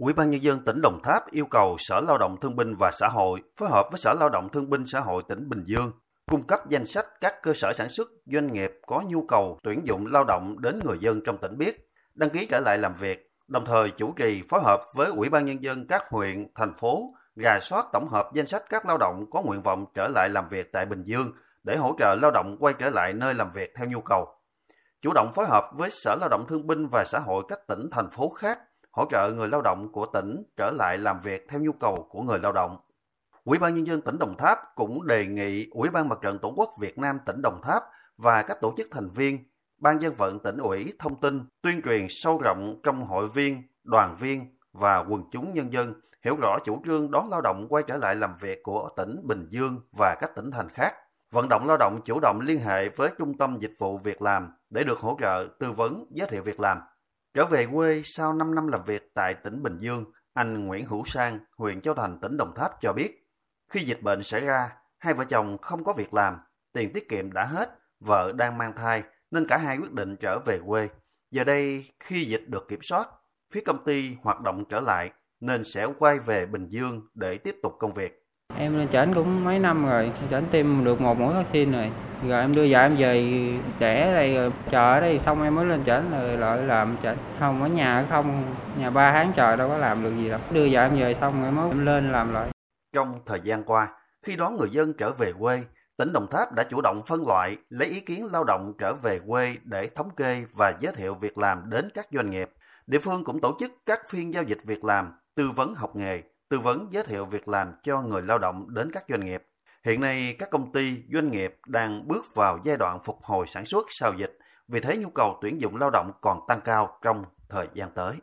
Ủy ban Nhân dân tỉnh Đồng Tháp yêu cầu Sở Lao động Thương binh và Xã hội phối hợp với Sở Lao động Thương binh Xã hội tỉnh Bình Dương cung cấp danh sách các cơ sở sản xuất, doanh nghiệp có nhu cầu tuyển dụng lao động đến người dân trong tỉnh biết, đăng ký trở lại làm việc, đồng thời chủ trì phối hợp với Ủy ban Nhân dân các huyện, thành phố, rà soát tổng hợp danh sách các lao động có nguyện vọng trở lại làm việc tại Bình Dương để hỗ trợ lao động quay trở lại nơi làm việc theo nhu cầu. Chủ động phối hợp với Sở Lao động Thương binh và Xã hội các tỉnh, thành phố khác hỗ trợ người lao động của tỉnh trở lại làm việc theo nhu cầu của người lao động. Ủy ban Nhân dân tỉnh Đồng Tháp cũng đề nghị Ủy ban Mặt trận Tổ quốc Việt Nam tỉnh Đồng Tháp và các tổ chức thành viên, Ban dân vận tỉnh ủy thông tin, tuyên truyền sâu rộng trong hội viên, đoàn viên và quần chúng nhân dân hiểu rõ chủ trương đón lao động quay trở lại làm việc của tỉnh Bình Dương và các tỉnh thành khác. Vận động lao động chủ động liên hệ với Trung tâm Dịch vụ Việc làm để được hỗ trợ tư vấn giới thiệu việc làm. Trở về quê sau 5 năm làm việc tại tỉnh Bình Dương, anh Nguyễn Hữu Sang, huyện Châu Thành, tỉnh Đồng Tháp cho biết, khi dịch bệnh xảy ra, hai vợ chồng không có việc làm, tiền tiết kiệm đã hết, vợ đang mang thai nên cả hai quyết định trở về quê. Giờ đây, khi dịch được kiểm soát, phía công ty hoạt động trở lại nên sẽ quay về Bình Dương để tiếp tục công việc. Em lên chẩn cũng mấy năm rồi, chẩn tiêm được một mũi vaccine rồi. Rồi em đưa vợ em về đẻ đây rồi chờ ở đây xong em mới lên trển rồi lại làm trển Không ở nhà không, nhà ba tháng chờ đâu có làm được gì đâu. Đưa vợ em về xong rồi mới em lên làm lại. Trong thời gian qua, khi đón người dân trở về quê, tỉnh Đồng Tháp đã chủ động phân loại, lấy ý kiến lao động trở về quê để thống kê và giới thiệu việc làm đến các doanh nghiệp. Địa phương cũng tổ chức các phiên giao dịch việc làm, tư vấn học nghề, tư vấn giới thiệu việc làm cho người lao động đến các doanh nghiệp. Hiện nay, các công ty, doanh nghiệp đang bước vào giai đoạn phục hồi sản xuất sau dịch, vì thế nhu cầu tuyển dụng lao động còn tăng cao trong thời gian tới.